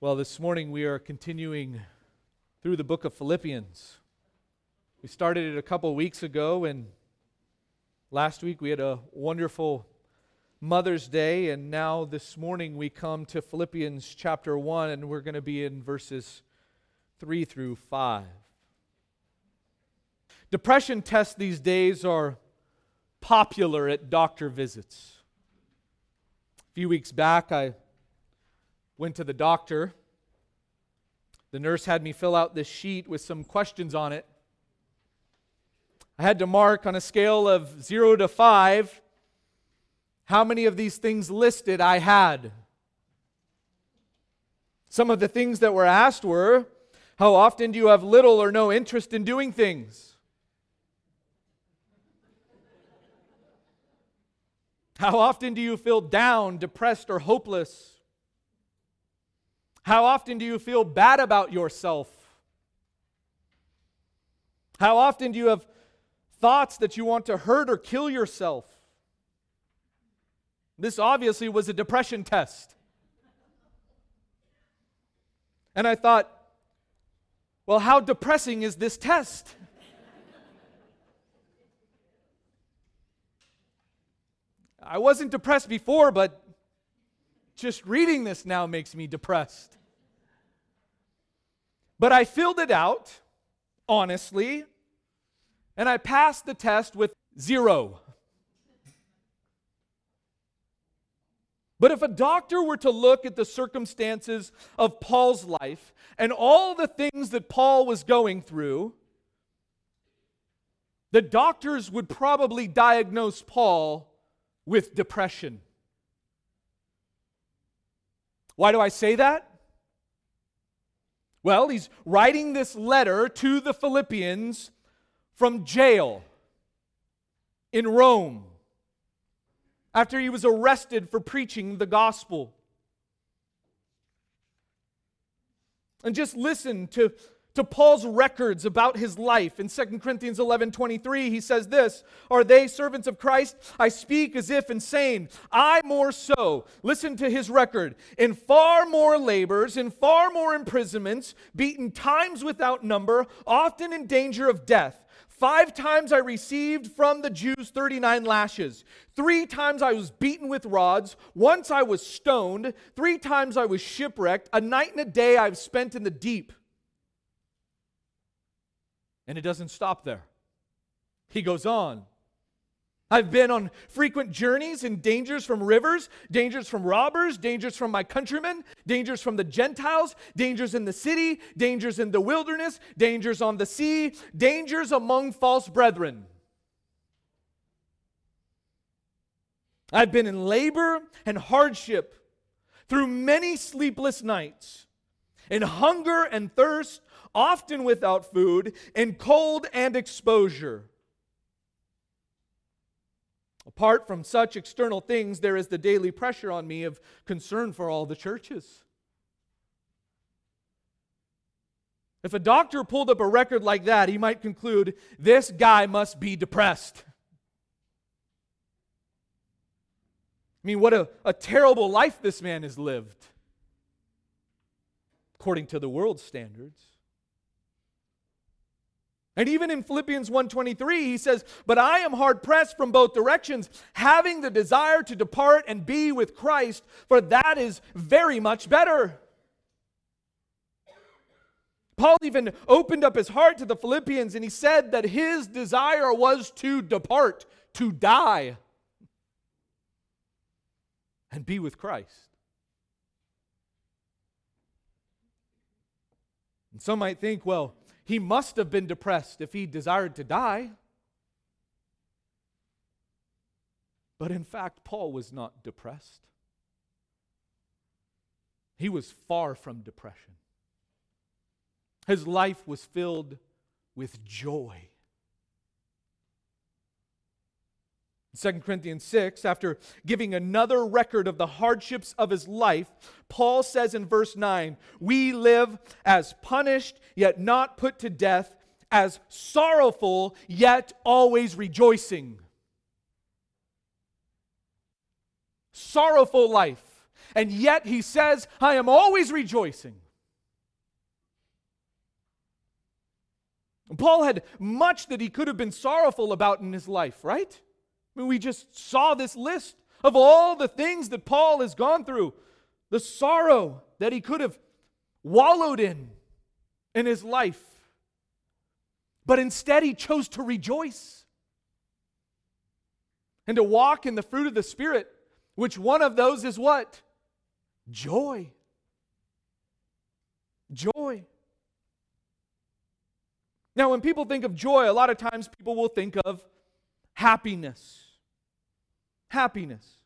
Well, this morning we are continuing through the book of Philippians. We started it a couple weeks ago, and last week we had a wonderful Mother's Day, and now this morning we come to Philippians chapter 1, and we're going to be in verses 3 through 5. Depression tests these days are popular at doctor visits. A few weeks back, I went to the doctor. The nurse had me fill out this sheet with some questions on it. I had to mark on a scale of zero to five how many of these things listed I had. Some of the things that were asked were How often do you have little or no interest in doing things? How often do you feel down, depressed, or hopeless? How often do you feel bad about yourself? How often do you have thoughts that you want to hurt or kill yourself? This obviously was a depression test. And I thought, well, how depressing is this test? I wasn't depressed before, but just reading this now makes me depressed. But I filled it out, honestly, and I passed the test with zero. But if a doctor were to look at the circumstances of Paul's life and all the things that Paul was going through, the doctors would probably diagnose Paul with depression. Why do I say that? Well, he's writing this letter to the Philippians from jail in Rome after he was arrested for preaching the gospel. And just listen to to Paul's records about his life. In 2 Corinthians 11 23, he says this Are they servants of Christ? I speak as if insane. I more so. Listen to his record. In far more labors, in far more imprisonments, beaten times without number, often in danger of death. Five times I received from the Jews 39 lashes. Three times I was beaten with rods. Once I was stoned. Three times I was shipwrecked. A night and a day I've spent in the deep. And it doesn't stop there. He goes on. I've been on frequent journeys and dangers from rivers, dangers from robbers, dangers from my countrymen, dangers from the Gentiles, dangers in the city, dangers in the wilderness, dangers on the sea, dangers among false brethren. I've been in labor and hardship through many sleepless nights, in hunger and thirst, often without food, in cold and exposure. Apart from such external things, there is the daily pressure on me of concern for all the churches. If a doctor pulled up a record like that, he might conclude this guy must be depressed. I mean, what a, a terrible life this man has lived, according to the world's standards. And even in Philippians 1:23 he says, "But I am hard pressed from both directions, having the desire to depart and be with Christ, for that is very much better." Paul even opened up his heart to the Philippians and he said that his desire was to depart, to die, and be with Christ. And some might think, well, he must have been depressed if he desired to die. But in fact, Paul was not depressed. He was far from depression. His life was filled with joy. 2 Corinthians 6, after giving another record of the hardships of his life, Paul says in verse 9, We live as punished, yet not put to death, as sorrowful, yet always rejoicing. Sorrowful life, and yet he says, I am always rejoicing. Paul had much that he could have been sorrowful about in his life, right? Mean, we just saw this list of all the things that Paul has gone through, the sorrow that he could have wallowed in in his life. But instead, he chose to rejoice and to walk in the fruit of the Spirit, which one of those is what? Joy. Joy. Now, when people think of joy, a lot of times people will think of happiness. Happiness.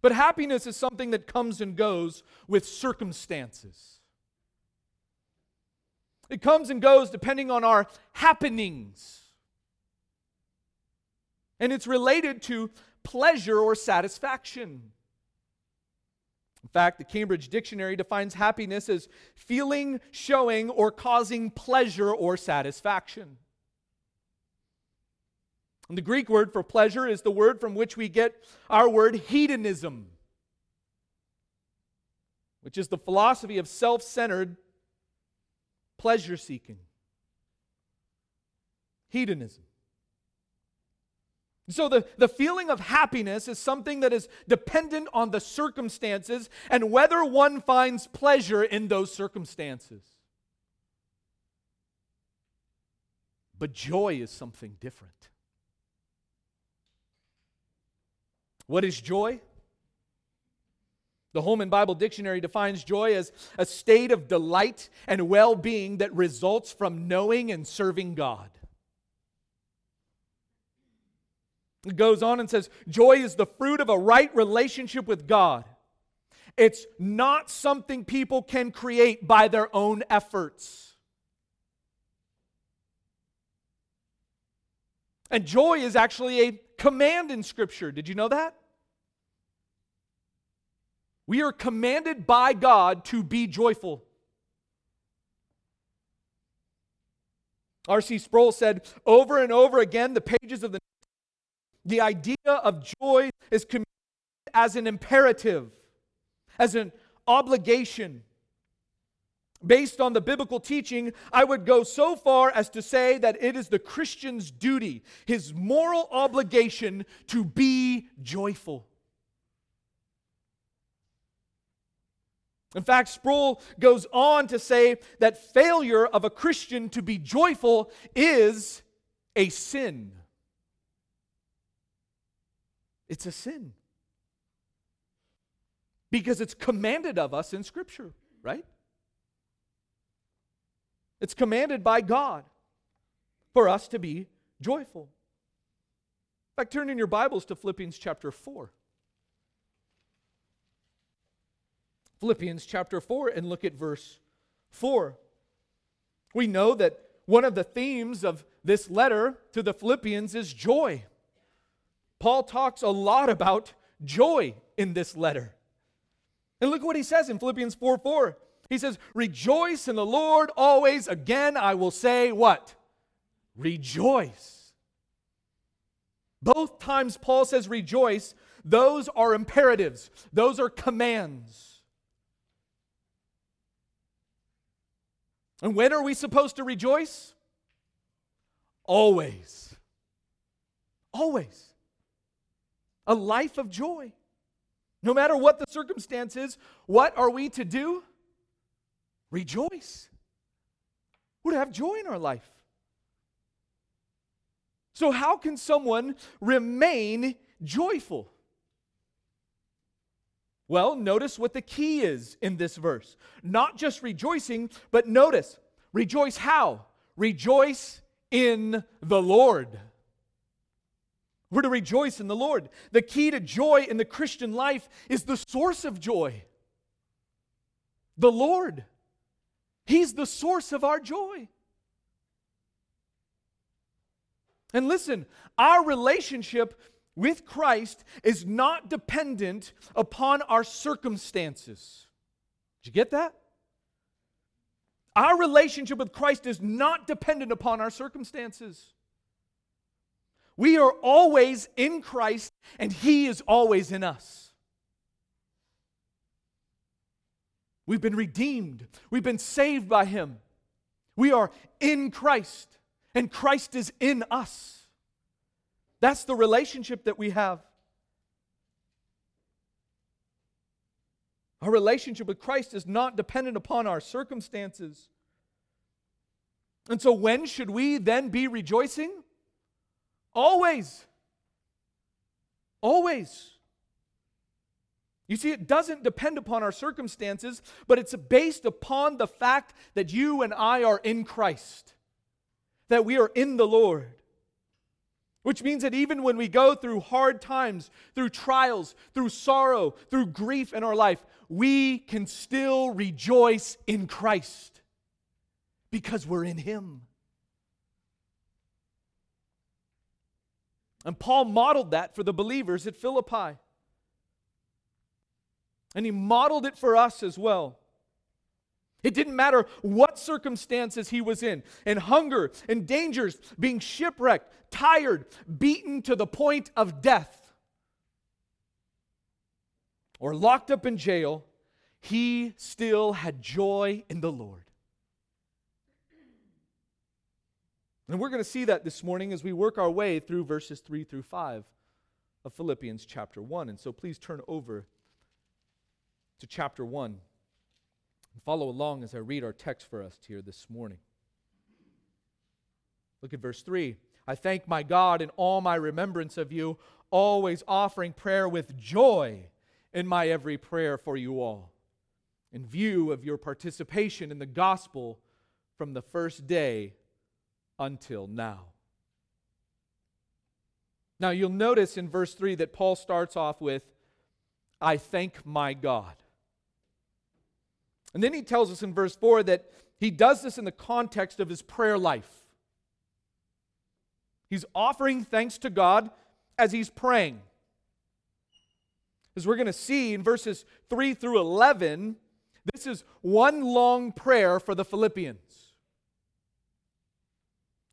But happiness is something that comes and goes with circumstances. It comes and goes depending on our happenings. And it's related to pleasure or satisfaction. In fact, the Cambridge Dictionary defines happiness as feeling, showing, or causing pleasure or satisfaction. And the Greek word for pleasure is the word from which we get our word hedonism, which is the philosophy of self centered pleasure seeking. Hedonism. So, the, the feeling of happiness is something that is dependent on the circumstances and whether one finds pleasure in those circumstances. But joy is something different. What is joy? The Holman Bible Dictionary defines joy as a state of delight and well being that results from knowing and serving God. It goes on and says, Joy is the fruit of a right relationship with God. It's not something people can create by their own efforts. And joy is actually a command in Scripture. Did you know that? We are commanded by God to be joyful. R.C. Sproul said over and over again the pages of the the idea of joy is communicated as an imperative, as an obligation. Based on the biblical teaching, I would go so far as to say that it is the Christian's duty, his moral obligation to be joyful. In fact, Sproul goes on to say that failure of a Christian to be joyful is a sin. It's a sin. Because it's commanded of us in Scripture, right? It's commanded by God for us to be joyful. In fact, turn in your Bibles to Philippians chapter 4. Philippians chapter 4 and look at verse 4. We know that one of the themes of this letter to the Philippians is joy. Paul talks a lot about joy in this letter. And look what he says in Philippians 4 4. He says, Rejoice in the Lord always. Again, I will say, What? Rejoice. Both times Paul says rejoice, those are imperatives, those are commands. And when are we supposed to rejoice? Always. Always a life of joy. No matter what the circumstances, what are we to do? Rejoice. We're to have joy in our life. So, how can someone remain joyful? Well, notice what the key is in this verse. Not just rejoicing, but notice rejoice how? Rejoice in the Lord. We're to rejoice in the Lord. The key to joy in the Christian life is the source of joy the Lord. He's the source of our joy. And listen, our relationship with Christ is not dependent upon our circumstances. Did you get that? Our relationship with Christ is not dependent upon our circumstances. We are always in Christ, and He is always in us. We've been redeemed. We've been saved by Him. We are in Christ, and Christ is in us. That's the relationship that we have. Our relationship with Christ is not dependent upon our circumstances. And so, when should we then be rejoicing? Always. Always. You see, it doesn't depend upon our circumstances, but it's based upon the fact that you and I are in Christ, that we are in the Lord. Which means that even when we go through hard times, through trials, through sorrow, through grief in our life, we can still rejoice in Christ because we're in Him. And Paul modeled that for the believers at Philippi. And he modeled it for us as well. It didn't matter what circumstances he was in, in hunger, in dangers, being shipwrecked, tired, beaten to the point of death, or locked up in jail, he still had joy in the Lord. And we're going to see that this morning as we work our way through verses 3 through 5 of Philippians chapter 1. And so please turn over to chapter 1 follow along as I read our text for us here this morning. Look at verse 3. I thank my God in all my remembrance of you, always offering prayer with joy in my every prayer for you all, in view of your participation in the gospel from the first day until now. Now, you'll notice in verse 3 that Paul starts off with, I thank my God. And then he tells us in verse 4 that he does this in the context of his prayer life. He's offering thanks to God as he's praying. As we're going to see in verses 3 through 11, this is one long prayer for the Philippians.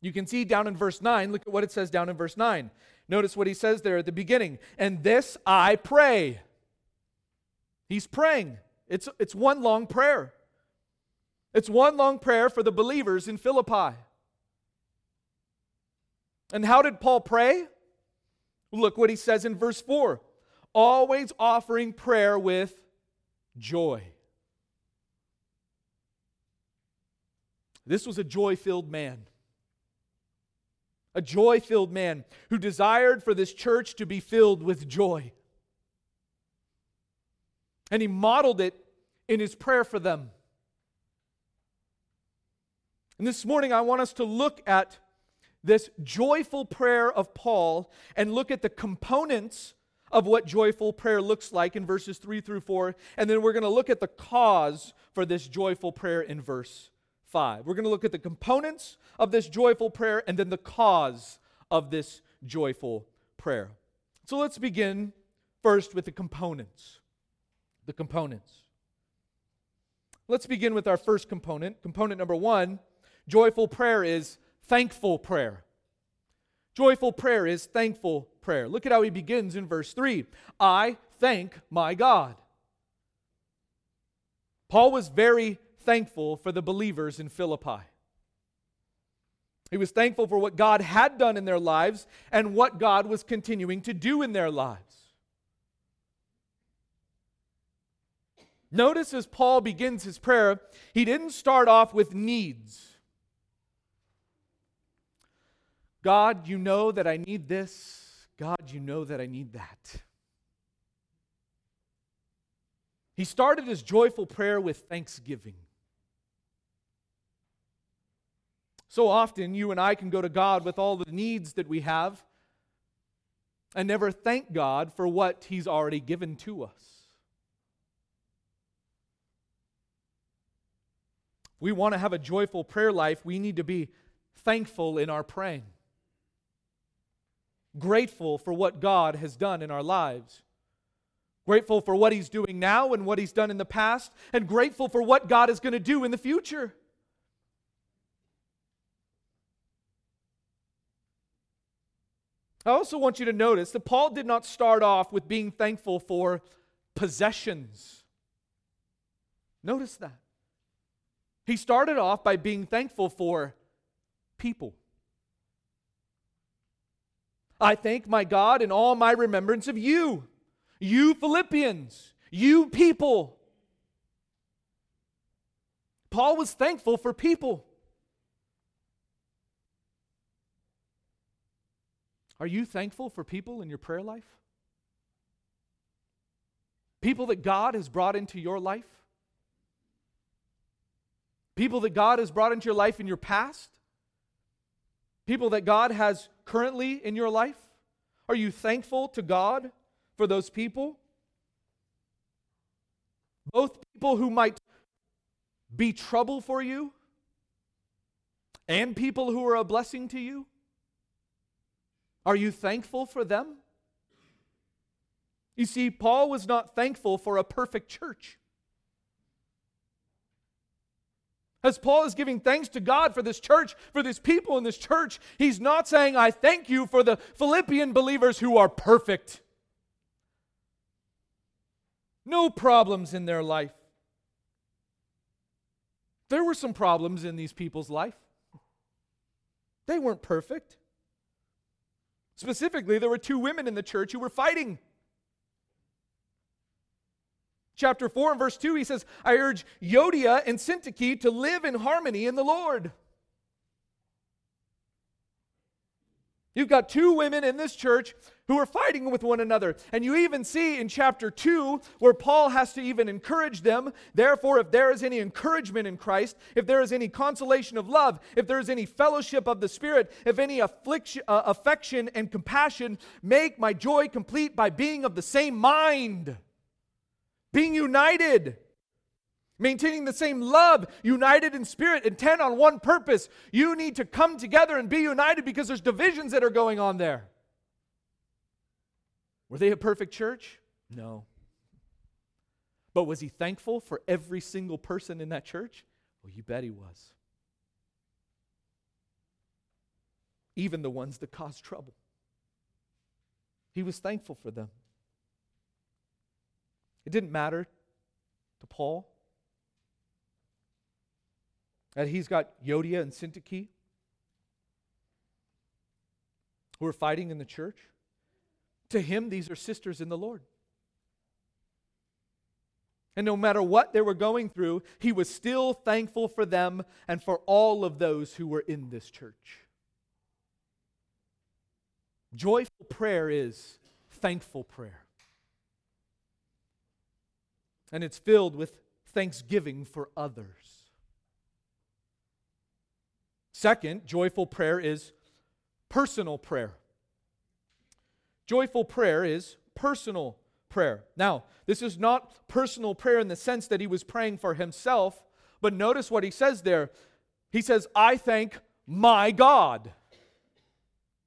You can see down in verse 9, look at what it says down in verse 9. Notice what he says there at the beginning. And this I pray. He's praying. It's, it's one long prayer. It's one long prayer for the believers in Philippi. And how did Paul pray? Look what he says in verse 4 always offering prayer with joy. This was a joy filled man a joy filled man who desired for this church to be filled with joy. And he modeled it in his prayer for them. And this morning, I want us to look at this joyful prayer of Paul and look at the components of what joyful prayer looks like in verses 3 through 4. And then we're going to look at the cause for this joyful prayer in verse 5. We're going to look at the components of this joyful prayer and then the cause of this joyful prayer. So let's begin first with the components. The components. Let's begin with our first component. Component number one joyful prayer is thankful prayer. Joyful prayer is thankful prayer. Look at how he begins in verse 3 I thank my God. Paul was very thankful for the believers in Philippi. He was thankful for what God had done in their lives and what God was continuing to do in their lives. Notice as Paul begins his prayer, he didn't start off with needs. God, you know that I need this. God, you know that I need that. He started his joyful prayer with thanksgiving. So often, you and I can go to God with all the needs that we have and never thank God for what He's already given to us. We want to have a joyful prayer life, we need to be thankful in our praying, grateful for what God has done in our lives. Grateful for what he's doing now and what he's done in the past, and grateful for what God is going to do in the future. I also want you to notice that Paul did not start off with being thankful for possessions. Notice that. He started off by being thankful for people. I thank my God in all my remembrance of you, you Philippians, you people. Paul was thankful for people. Are you thankful for people in your prayer life? People that God has brought into your life? People that God has brought into your life in your past? People that God has currently in your life? Are you thankful to God for those people? Both people who might be trouble for you and people who are a blessing to you? Are you thankful for them? You see, Paul was not thankful for a perfect church. As Paul is giving thanks to God for this church, for these people in this church, he's not saying, I thank you for the Philippian believers who are perfect. No problems in their life. There were some problems in these people's life. They weren't perfect. Specifically, there were two women in the church who were fighting. Chapter 4 and verse 2, he says, I urge Euodia and Syntyche to live in harmony in the Lord. You've got two women in this church who are fighting with one another. And you even see in chapter 2 where Paul has to even encourage them. Therefore, if there is any encouragement in Christ, if there is any consolation of love, if there is any fellowship of the Spirit, if any affliction, uh, affection and compassion, make my joy complete by being of the same mind, being united maintaining the same love, united in spirit, intent on one purpose. You need to come together and be united because there's divisions that are going on there. Were they a perfect church? No. But was he thankful for every single person in that church? Well, you bet he was. Even the ones that caused trouble. He was thankful for them. It didn't matter to Paul that he's got Euodia and Syntyche who are fighting in the church. To him, these are sisters in the Lord. And no matter what they were going through, he was still thankful for them and for all of those who were in this church. Joyful prayer is thankful prayer. And it's filled with thanksgiving for others. Second, joyful prayer is personal prayer. Joyful prayer is personal prayer. Now, this is not personal prayer in the sense that he was praying for himself, but notice what he says there. He says, I thank my God.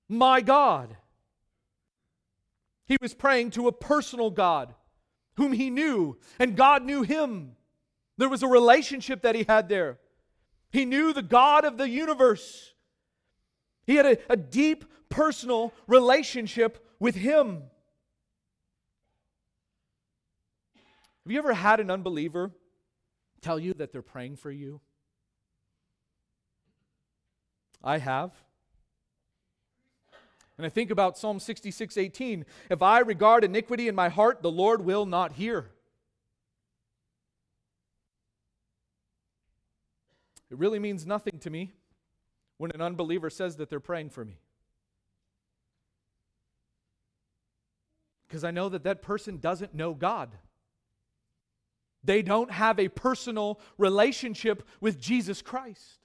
My God. He was praying to a personal God whom he knew, and God knew him. There was a relationship that he had there. He knew the God of the universe. He had a, a deep personal relationship with Him. Have you ever had an unbeliever tell you that they're praying for you? I have. And I think about Psalm 66 18. If I regard iniquity in my heart, the Lord will not hear. It really means nothing to me when an unbeliever says that they're praying for me. Because I know that that person doesn't know God. They don't have a personal relationship with Jesus Christ.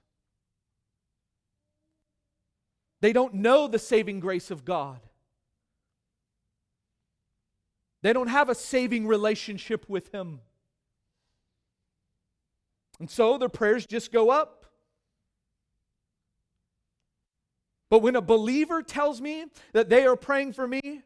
They don't know the saving grace of God. They don't have a saving relationship with Him. And so their prayers just go up. But when a believer tells me that they are praying for me,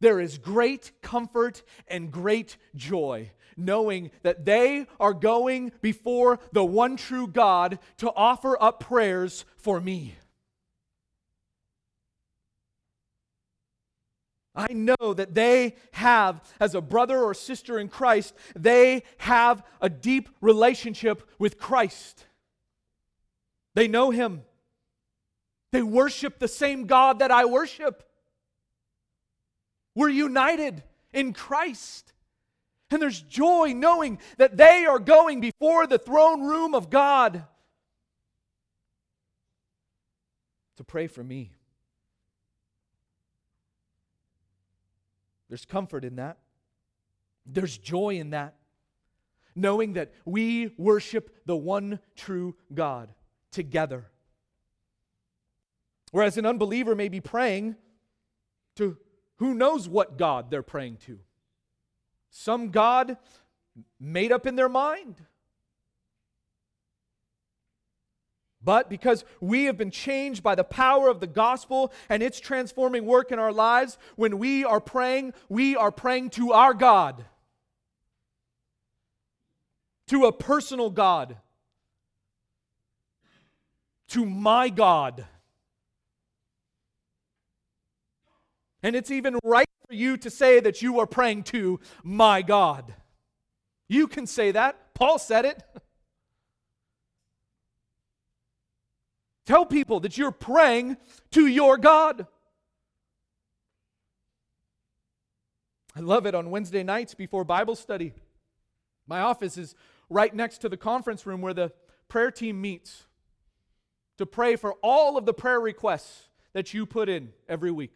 there is great comfort and great joy knowing that they are going before the one true God to offer up prayers for me. I know that they have, as a brother or sister in Christ, they have a deep relationship with Christ. They know Him. They worship the same God that I worship. We're united in Christ. And there's joy knowing that they are going before the throne room of God to pray for me. There's comfort in that. There's joy in that. Knowing that we worship the one true God together. Whereas an unbeliever may be praying to who knows what God they're praying to. Some God made up in their mind. But because we have been changed by the power of the gospel and its transforming work in our lives, when we are praying, we are praying to our God, to a personal God, to my God. And it's even right for you to say that you are praying to my God. You can say that. Paul said it. Tell people that you're praying to your God. I love it on Wednesday nights before Bible study. My office is right next to the conference room where the prayer team meets to pray for all of the prayer requests that you put in every week.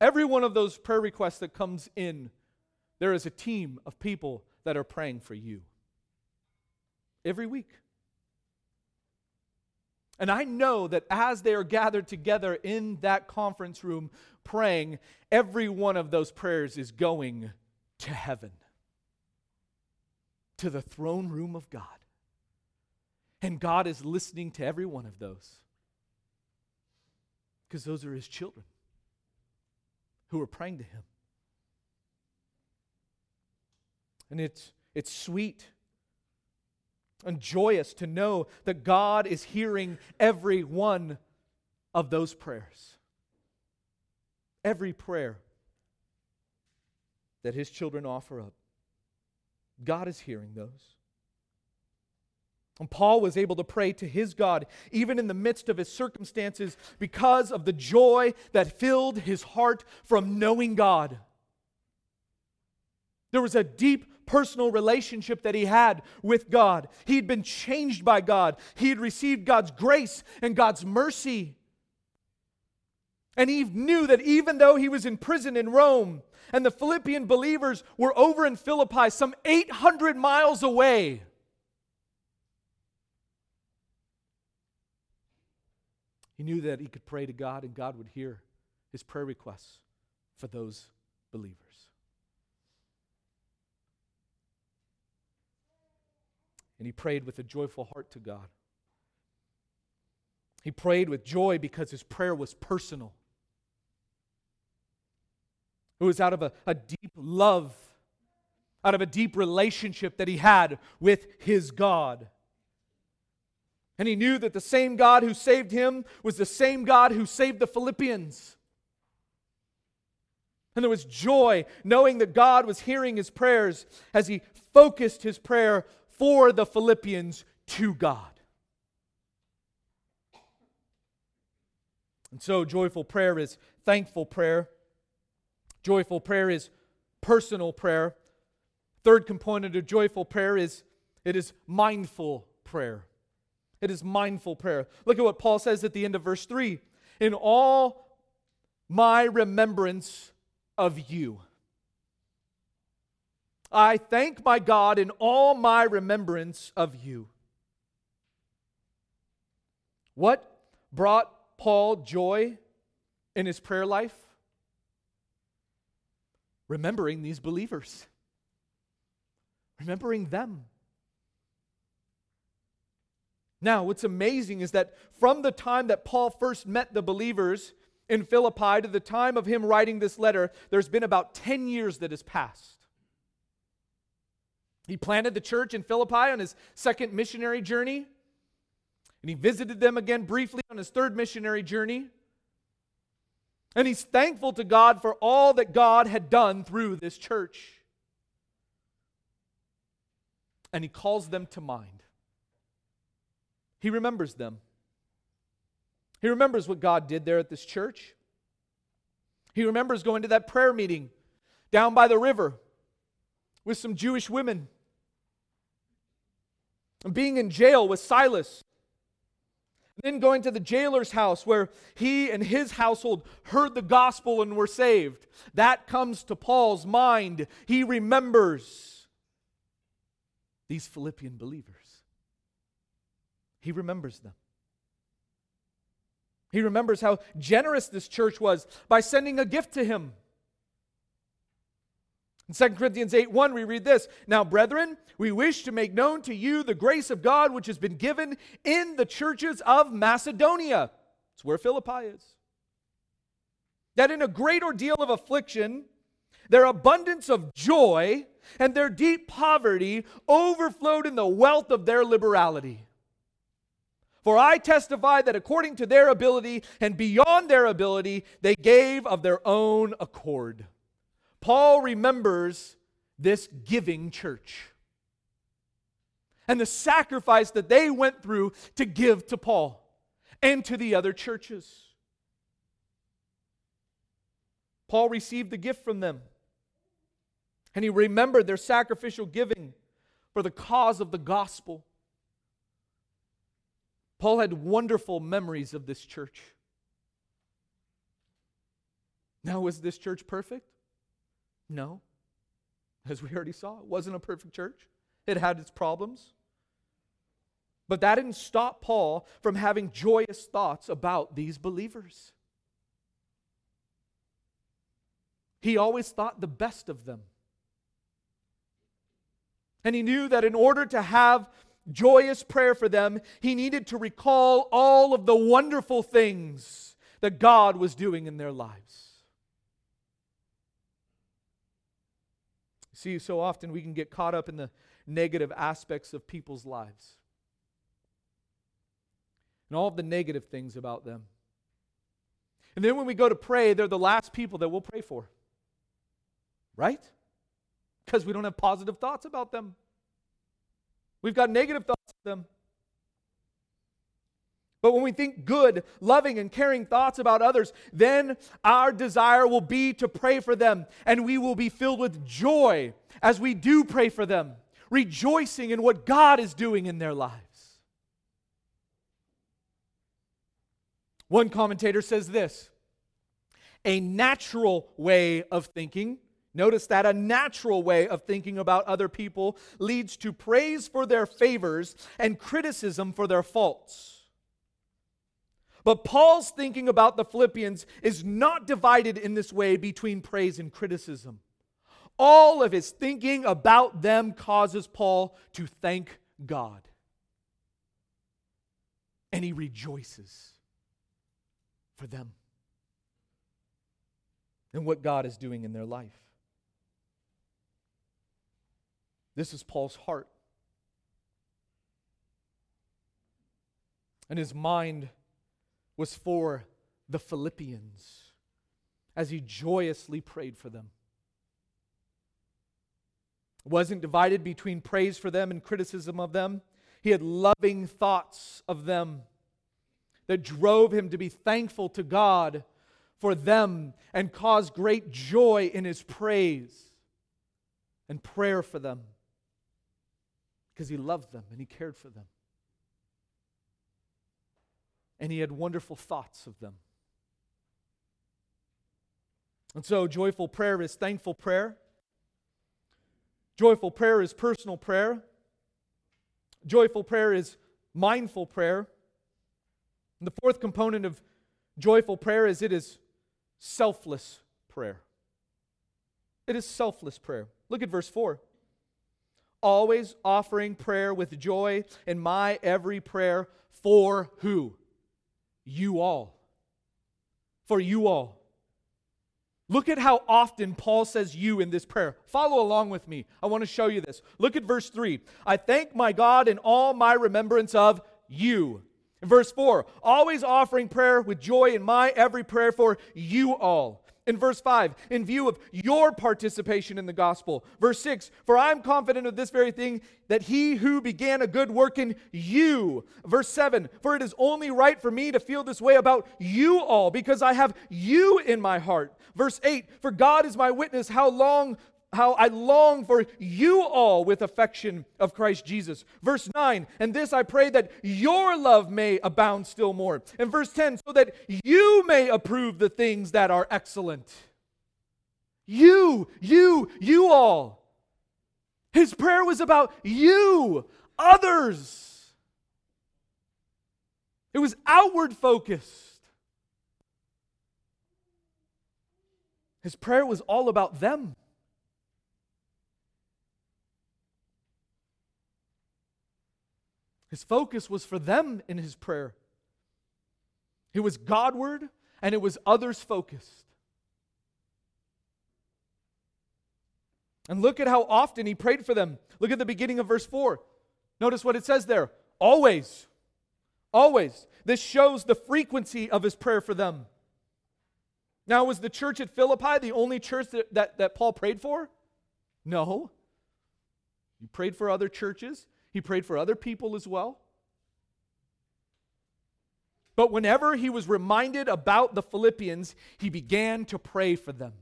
Every one of those prayer requests that comes in, there is a team of people that are praying for you. Every week. And I know that as they are gathered together in that conference room praying, every one of those prayers is going to heaven, to the throne room of God. And God is listening to every one of those because those are His children who are praying to Him. And it's, it's sweet and joyous to know that God is hearing every one of those prayers. Every prayer that his children offer up. God is hearing those. And Paul was able to pray to his God even in the midst of his circumstances because of the joy that filled his heart from knowing God. There was a deep personal relationship that he had with God. He'd been changed by God, he had received God's grace and God's mercy. And he knew that even though he was in prison in Rome and the Philippian believers were over in Philippi, some 800 miles away, he knew that he could pray to God and God would hear his prayer requests for those believers. And he prayed with a joyful heart to God. He prayed with joy because his prayer was personal. It was out of a, a deep love, out of a deep relationship that he had with his God. And he knew that the same God who saved him was the same God who saved the Philippians. And there was joy knowing that God was hearing his prayers as he focused his prayer for the Philippians to God. And so, joyful prayer is thankful prayer. Joyful prayer is personal prayer. Third component of joyful prayer is it is mindful prayer. It is mindful prayer. Look at what Paul says at the end of verse 3 In all my remembrance of you. I thank my God in all my remembrance of you. What brought Paul joy in his prayer life? Remembering these believers, remembering them. Now, what's amazing is that from the time that Paul first met the believers in Philippi to the time of him writing this letter, there's been about 10 years that has passed. He planted the church in Philippi on his second missionary journey. And he visited them again briefly on his third missionary journey. And he's thankful to God for all that God had done through this church. And he calls them to mind. He remembers them. He remembers what God did there at this church. He remembers going to that prayer meeting down by the river with some Jewish women. Being in jail with Silas. Then going to the jailer's house where he and his household heard the gospel and were saved. That comes to Paul's mind. He remembers these Philippian believers. He remembers them. He remembers how generous this church was by sending a gift to him. In 2 Corinthians 8 1, we read this Now, brethren, we wish to make known to you the grace of God which has been given in the churches of Macedonia. It's where Philippi is. That in a great ordeal of affliction, their abundance of joy and their deep poverty overflowed in the wealth of their liberality. For I testify that according to their ability and beyond their ability, they gave of their own accord. Paul remembers this giving church and the sacrifice that they went through to give to Paul and to the other churches. Paul received the gift from them, and he remembered their sacrificial giving for the cause of the gospel. Paul had wonderful memories of this church. Now, was this church perfect? No. As we already saw, it wasn't a perfect church, it had its problems. But that didn't stop Paul from having joyous thoughts about these believers. He always thought the best of them. And he knew that in order to have joyous prayer for them, he needed to recall all of the wonderful things that God was doing in their lives. See, so often we can get caught up in the negative aspects of people's lives and all of the negative things about them. And then when we go to pray, they're the last people that we'll pray for. Right? Because we don't have positive thoughts about them. We've got negative thoughts of them. But when we think good, loving, and caring thoughts about others, then our desire will be to pray for them, and we will be filled with joy as we do pray for them, rejoicing in what God is doing in their lives. One commentator says this a natural way of thinking Notice that a natural way of thinking about other people leads to praise for their favors and criticism for their faults. But Paul's thinking about the Philippians is not divided in this way between praise and criticism. All of his thinking about them causes Paul to thank God. And he rejoices for them and what God is doing in their life. This is Paul's heart. And his mind was for the Philippians as he joyously prayed for them. Wasn't divided between praise for them and criticism of them. He had loving thoughts of them that drove him to be thankful to God for them and caused great joy in his praise and prayer for them because he loved them and he cared for them. And he had wonderful thoughts of them. And so, joyful prayer is thankful prayer. Joyful prayer is personal prayer. Joyful prayer is mindful prayer. And the fourth component of joyful prayer is it is selfless prayer. It is selfless prayer. Look at verse 4 always offering prayer with joy in my every prayer for who? You all. For you all. Look at how often Paul says you in this prayer. Follow along with me. I want to show you this. Look at verse 3. I thank my God in all my remembrance of you verse 4, always offering prayer with joy in my every prayer for you all. In verse 5, in view of your participation in the gospel. Verse 6, for I'm confident of this very thing, that he who began a good work in you. Verse 7, for it is only right for me to feel this way about you all, because I have you in my heart. Verse 8, for God is my witness, how long how I long for you all with affection of Christ Jesus. Verse 9, and this I pray that your love may abound still more. And verse 10, so that you may approve the things that are excellent. You, you, you all. His prayer was about you, others. It was outward focused. His prayer was all about them. His focus was for them in his prayer. It was Godward and it was others focused. And look at how often he prayed for them. Look at the beginning of verse 4. Notice what it says there always. Always. This shows the frequency of his prayer for them. Now, was the church at Philippi the only church that, that, that Paul prayed for? No. He prayed for other churches. He prayed for other people as well. But whenever he was reminded about the Philippians, he began to pray for them.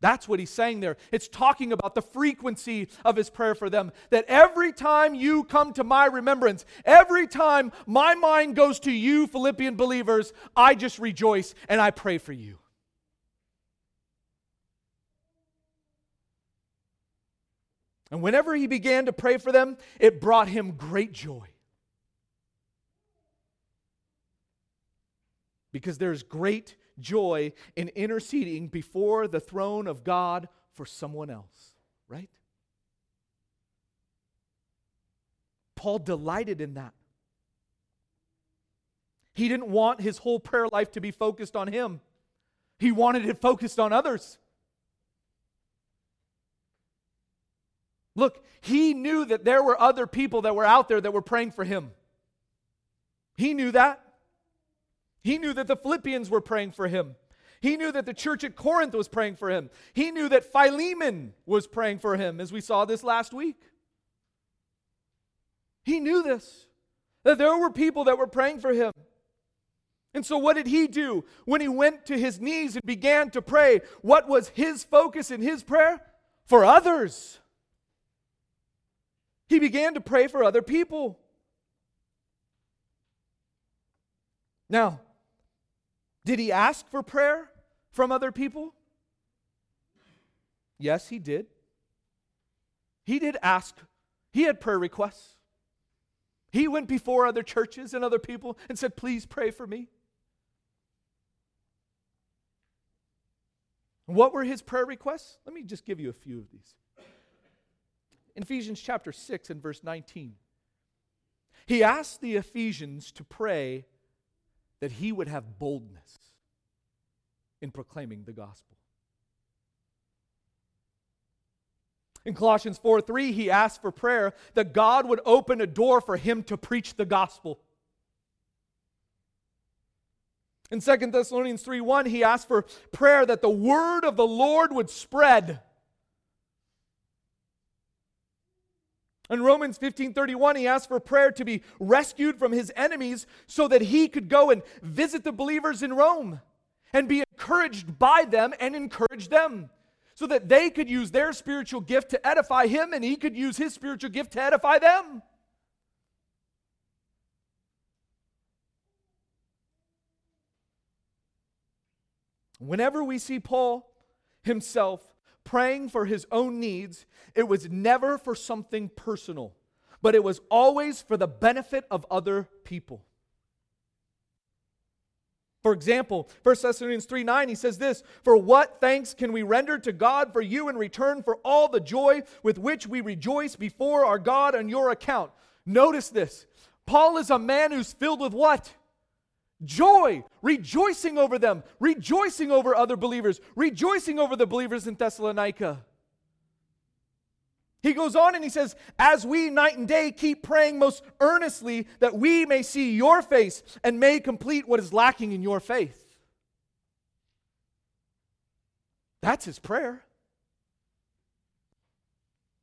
That's what he's saying there. It's talking about the frequency of his prayer for them. That every time you come to my remembrance, every time my mind goes to you, Philippian believers, I just rejoice and I pray for you. And whenever he began to pray for them, it brought him great joy. Because there's great joy in interceding before the throne of God for someone else, right? Paul delighted in that. He didn't want his whole prayer life to be focused on him, he wanted it focused on others. Look, he knew that there were other people that were out there that were praying for him. He knew that. He knew that the Philippians were praying for him. He knew that the church at Corinth was praying for him. He knew that Philemon was praying for him, as we saw this last week. He knew this, that there were people that were praying for him. And so, what did he do when he went to his knees and began to pray? What was his focus in his prayer? For others. He began to pray for other people. Now, did he ask for prayer from other people? Yes, he did. He did ask, he had prayer requests. He went before other churches and other people and said, Please pray for me. What were his prayer requests? Let me just give you a few of these in Ephesians chapter 6 and verse 19. He asked the Ephesians to pray that he would have boldness in proclaiming the gospel. In Colossians 4 3, he asked for prayer that God would open a door for him to preach the gospel. In 2 Thessalonians 3 1, he asked for prayer that the word of the Lord would spread. In Romans 15:31, he asked for prayer to be rescued from his enemies so that he could go and visit the believers in Rome and be encouraged by them and encourage them so that they could use their spiritual gift to edify him and he could use his spiritual gift to edify them. Whenever we see Paul himself praying for his own needs, it was never for something personal, but it was always for the benefit of other people. For example, 1 Thessalonians 3 9, he says this For what thanks can we render to God for you in return for all the joy with which we rejoice before our God on your account? Notice this. Paul is a man who's filled with what? Joy, rejoicing over them, rejoicing over other believers, rejoicing over the believers in Thessalonica. He goes on and he says, As we night and day keep praying most earnestly that we may see your face and may complete what is lacking in your faith. That's his prayer.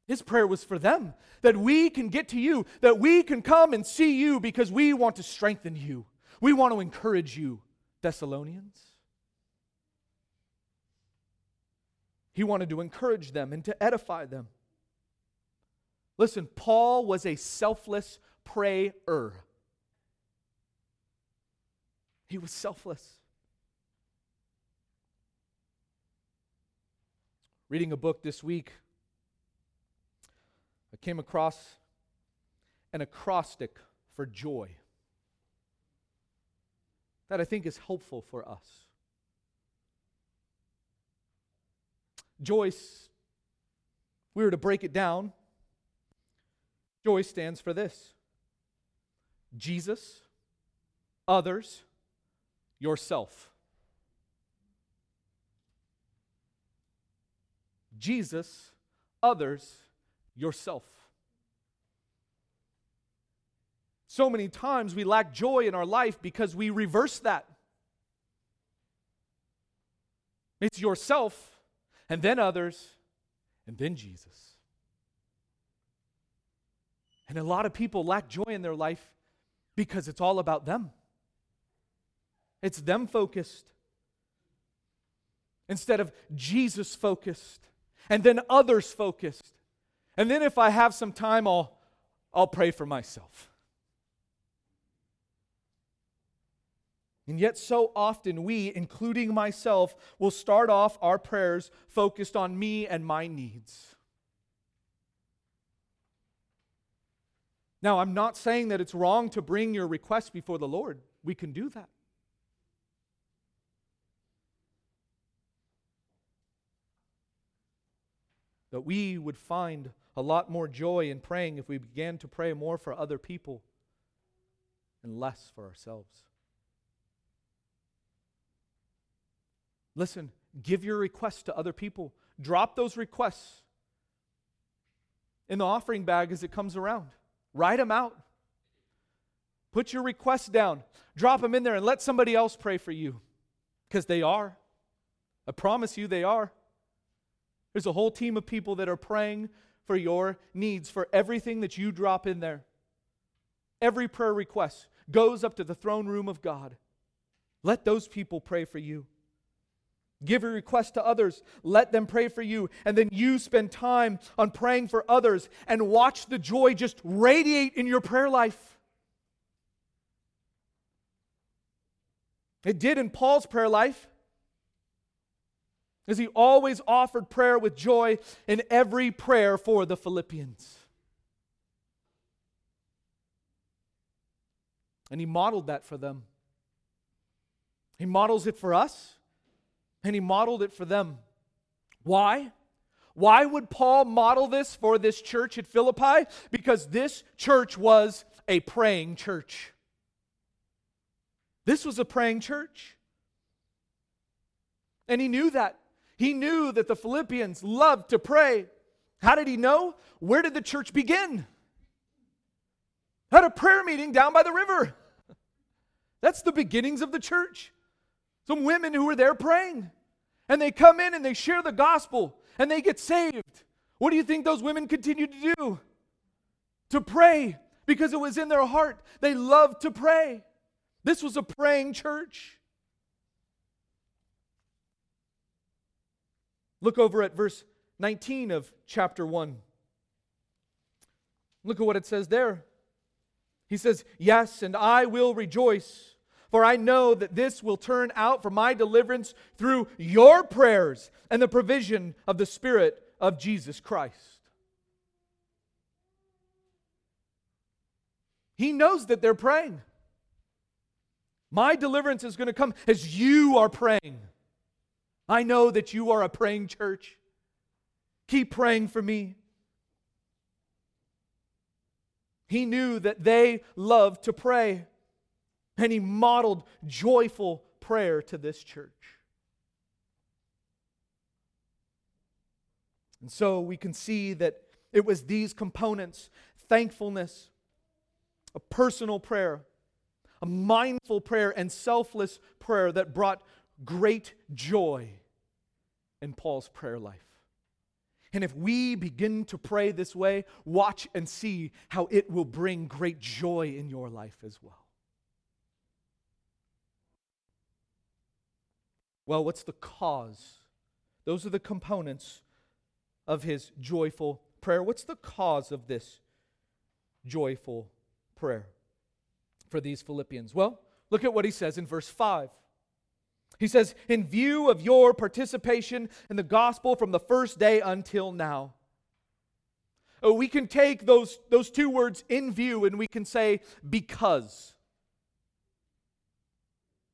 His prayer was for them that we can get to you, that we can come and see you because we want to strengthen you. We want to encourage you, Thessalonians. He wanted to encourage them and to edify them. Listen, Paul was a selfless prayer. He was selfless. Reading a book this week, I came across an acrostic for joy that I think is helpful for us. Joyce, we were to break it down. Joy stands for this Jesus, others, yourself. Jesus, others, yourself. So many times we lack joy in our life because we reverse that. It's yourself, and then others, and then Jesus. And a lot of people lack joy in their life because it's all about them. It's them focused instead of Jesus focused and then others focused. And then if I have some time, I'll, I'll pray for myself. And yet, so often, we, including myself, will start off our prayers focused on me and my needs. Now, I'm not saying that it's wrong to bring your request before the Lord. We can do that. That we would find a lot more joy in praying if we began to pray more for other people and less for ourselves. Listen, give your requests to other people. Drop those requests in the offering bag as it comes around. Write them out. Put your requests down. Drop them in there and let somebody else pray for you because they are. I promise you, they are. There's a whole team of people that are praying for your needs, for everything that you drop in there. Every prayer request goes up to the throne room of God. Let those people pray for you. Give a request to others. Let them pray for you. And then you spend time on praying for others and watch the joy just radiate in your prayer life. It did in Paul's prayer life, as he always offered prayer with joy in every prayer for the Philippians. And he modeled that for them. He models it for us. And he modeled it for them. Why? Why would Paul model this for this church at Philippi? Because this church was a praying church. This was a praying church. And he knew that. He knew that the Philippians loved to pray. How did he know? Where did the church begin? At a prayer meeting down by the river. That's the beginnings of the church. Some women who were there praying. And they come in and they share the gospel and they get saved. What do you think those women continued to do? To pray because it was in their heart. They loved to pray. This was a praying church. Look over at verse 19 of chapter 1. Look at what it says there. He says, Yes, and I will rejoice for I know that this will turn out for my deliverance through your prayers and the provision of the Spirit of Jesus Christ. He knows that they're praying. My deliverance is going to come as you are praying. I know that you are a praying church. Keep praying for me. He knew that they loved to pray. And he modeled joyful prayer to this church. And so we can see that it was these components thankfulness, a personal prayer, a mindful prayer, and selfless prayer that brought great joy in Paul's prayer life. And if we begin to pray this way, watch and see how it will bring great joy in your life as well. Well, what's the cause? Those are the components of his joyful prayer. What's the cause of this joyful prayer for these Philippians? Well, look at what he says in verse 5. He says, In view of your participation in the gospel from the first day until now. Oh, we can take those, those two words in view and we can say because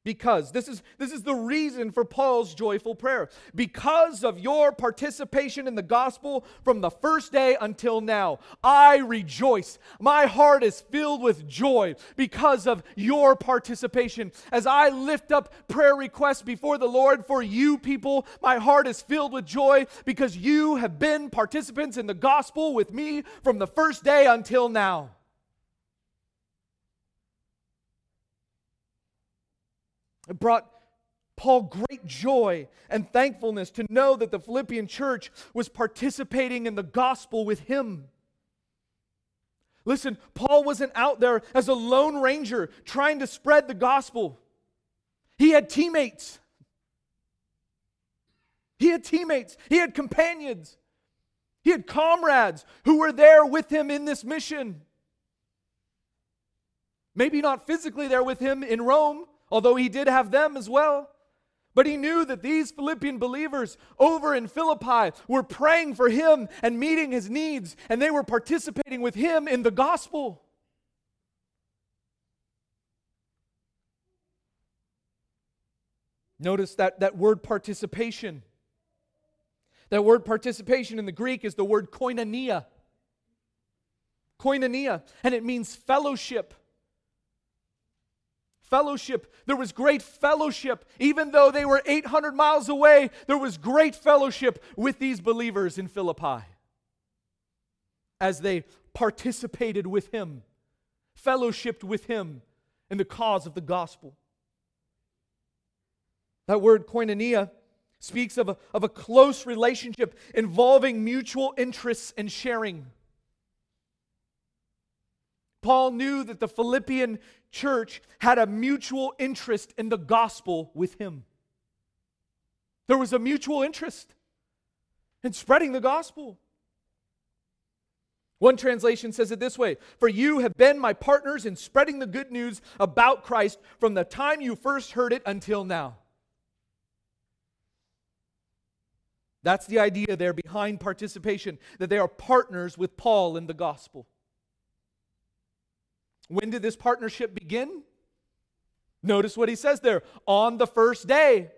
because this is this is the reason for Paul's joyful prayer. Because of your participation in the gospel from the first day until now I rejoice. My heart is filled with joy because of your participation. As I lift up prayer requests before the Lord for you people my heart is filled with joy because you have been participants in the gospel with me from the first day until now It brought Paul great joy and thankfulness to know that the Philippian church was participating in the gospel with him. Listen, Paul wasn't out there as a lone ranger trying to spread the gospel. He had teammates. He had teammates. He had companions. He had comrades who were there with him in this mission. Maybe not physically there with him in Rome, although he did have them as well. But he knew that these Philippian believers over in Philippi were praying for him and meeting his needs, and they were participating with him in the gospel. Notice that, that word participation. That word participation in the Greek is the word koinonia. Koinonia, and it means fellowship Fellowship. There was great fellowship. Even though they were 800 miles away, there was great fellowship with these believers in Philippi as they participated with him, fellowshipped with him in the cause of the gospel. That word koinonia speaks of a, of a close relationship involving mutual interests and sharing. Paul knew that the Philippian church had a mutual interest in the gospel with him. There was a mutual interest in spreading the gospel. One translation says it this way For you have been my partners in spreading the good news about Christ from the time you first heard it until now. That's the idea there behind participation, that they are partners with Paul in the gospel. When did this partnership begin? Notice what he says there on the first day.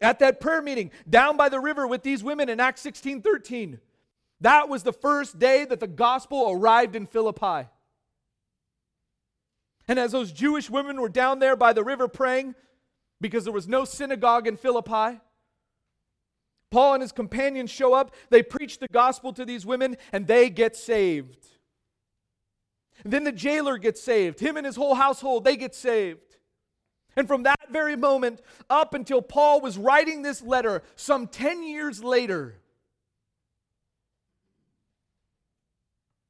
At that prayer meeting down by the river with these women in Acts 16 13. That was the first day that the gospel arrived in Philippi. And as those Jewish women were down there by the river praying, because there was no synagogue in Philippi, Paul and his companions show up. They preach the gospel to these women, and they get saved. Then the jailer gets saved. Him and his whole household, they get saved. And from that very moment up until Paul was writing this letter some 10 years later,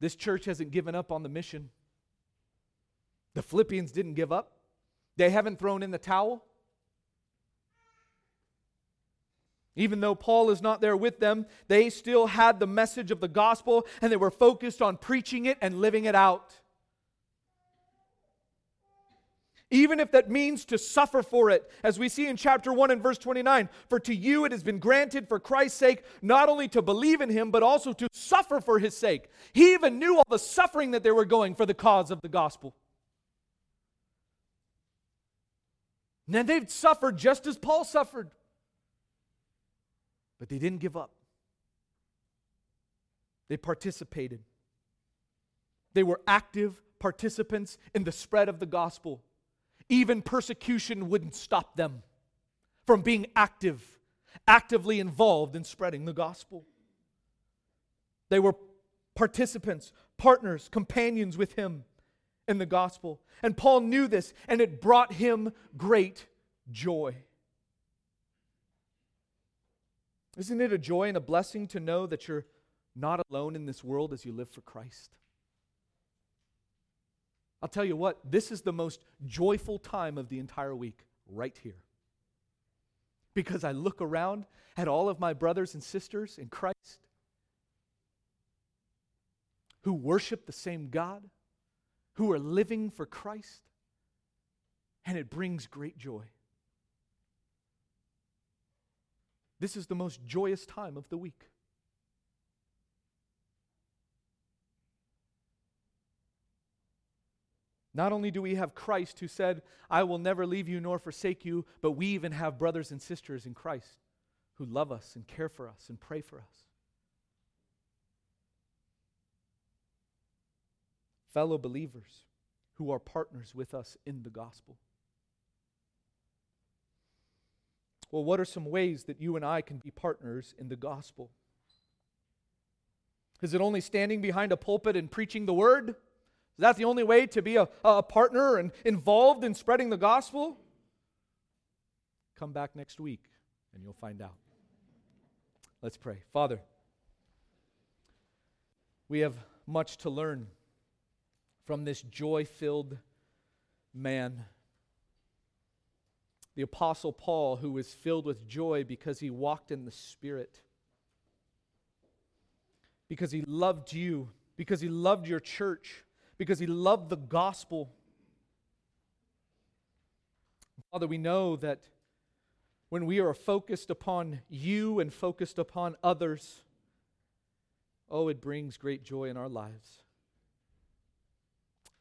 this church hasn't given up on the mission. The Philippians didn't give up, they haven't thrown in the towel. Even though Paul is not there with them, they still had the message of the gospel and they were focused on preaching it and living it out. Even if that means to suffer for it, as we see in chapter 1 and verse 29 For to you it has been granted for Christ's sake not only to believe in him, but also to suffer for his sake. He even knew all the suffering that they were going for the cause of the gospel. And they've suffered just as Paul suffered. But they didn't give up, they participated. They were active participants in the spread of the gospel. Even persecution wouldn't stop them from being active, actively involved in spreading the gospel. They were participants, partners, companions with him in the gospel. And Paul knew this, and it brought him great joy. Isn't it a joy and a blessing to know that you're not alone in this world as you live for Christ? I'll tell you what, this is the most joyful time of the entire week, right here. Because I look around at all of my brothers and sisters in Christ who worship the same God, who are living for Christ, and it brings great joy. This is the most joyous time of the week. Not only do we have Christ who said, I will never leave you nor forsake you, but we even have brothers and sisters in Christ who love us and care for us and pray for us. Fellow believers who are partners with us in the gospel. Well, what are some ways that you and I can be partners in the gospel? Is it only standing behind a pulpit and preaching the word? Is that the only way to be a, a partner and involved in spreading the gospel? Come back next week and you'll find out. Let's pray. Father, we have much to learn from this joy filled man the Apostle Paul, who was filled with joy because he walked in the Spirit, because he loved you, because he loved your church, because he loved the gospel. Father, we know that when we are focused upon you and focused upon others, oh, it brings great joy in our lives.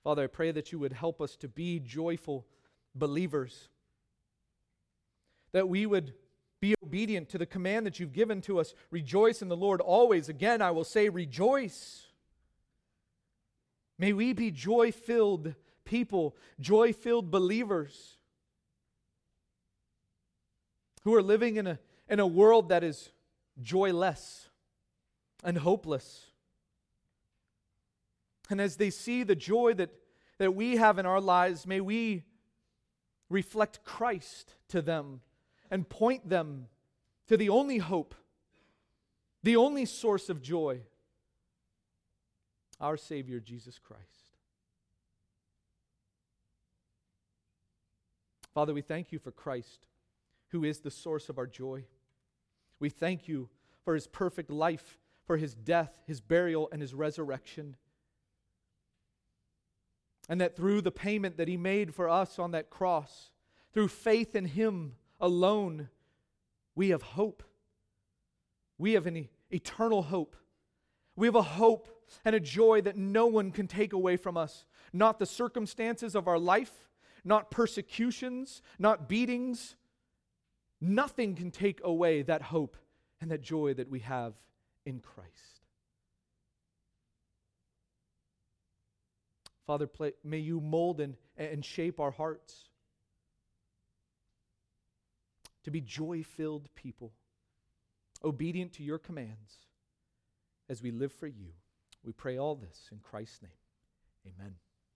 Father, I pray that you would help us to be joyful believers that we would be obedient to the command that you've given to us. Rejoice in the Lord always. Again, I will say, rejoice. May we be joy filled people, joy filled believers who are living in a, in a world that is joyless and hopeless. And as they see the joy that, that we have in our lives, may we reflect Christ to them and point them to the only hope, the only source of joy, our Savior, Jesus Christ. Father, we thank you for Christ, who is the source of our joy. We thank you for his perfect life, for his death, his burial, and his resurrection. And that through the payment that he made for us on that cross, through faith in him, alone, we have hope. We have an eternal hope. We have a hope and a joy that no one can take away from us. Not the circumstances of our life, not persecutions, not beatings. Nothing can take away that hope and that joy that we have in Christ. Father, may you mold and, and shape our hearts to be joy filled people, obedient to your commands as we live for you. We pray all this in Christ's name. Amen.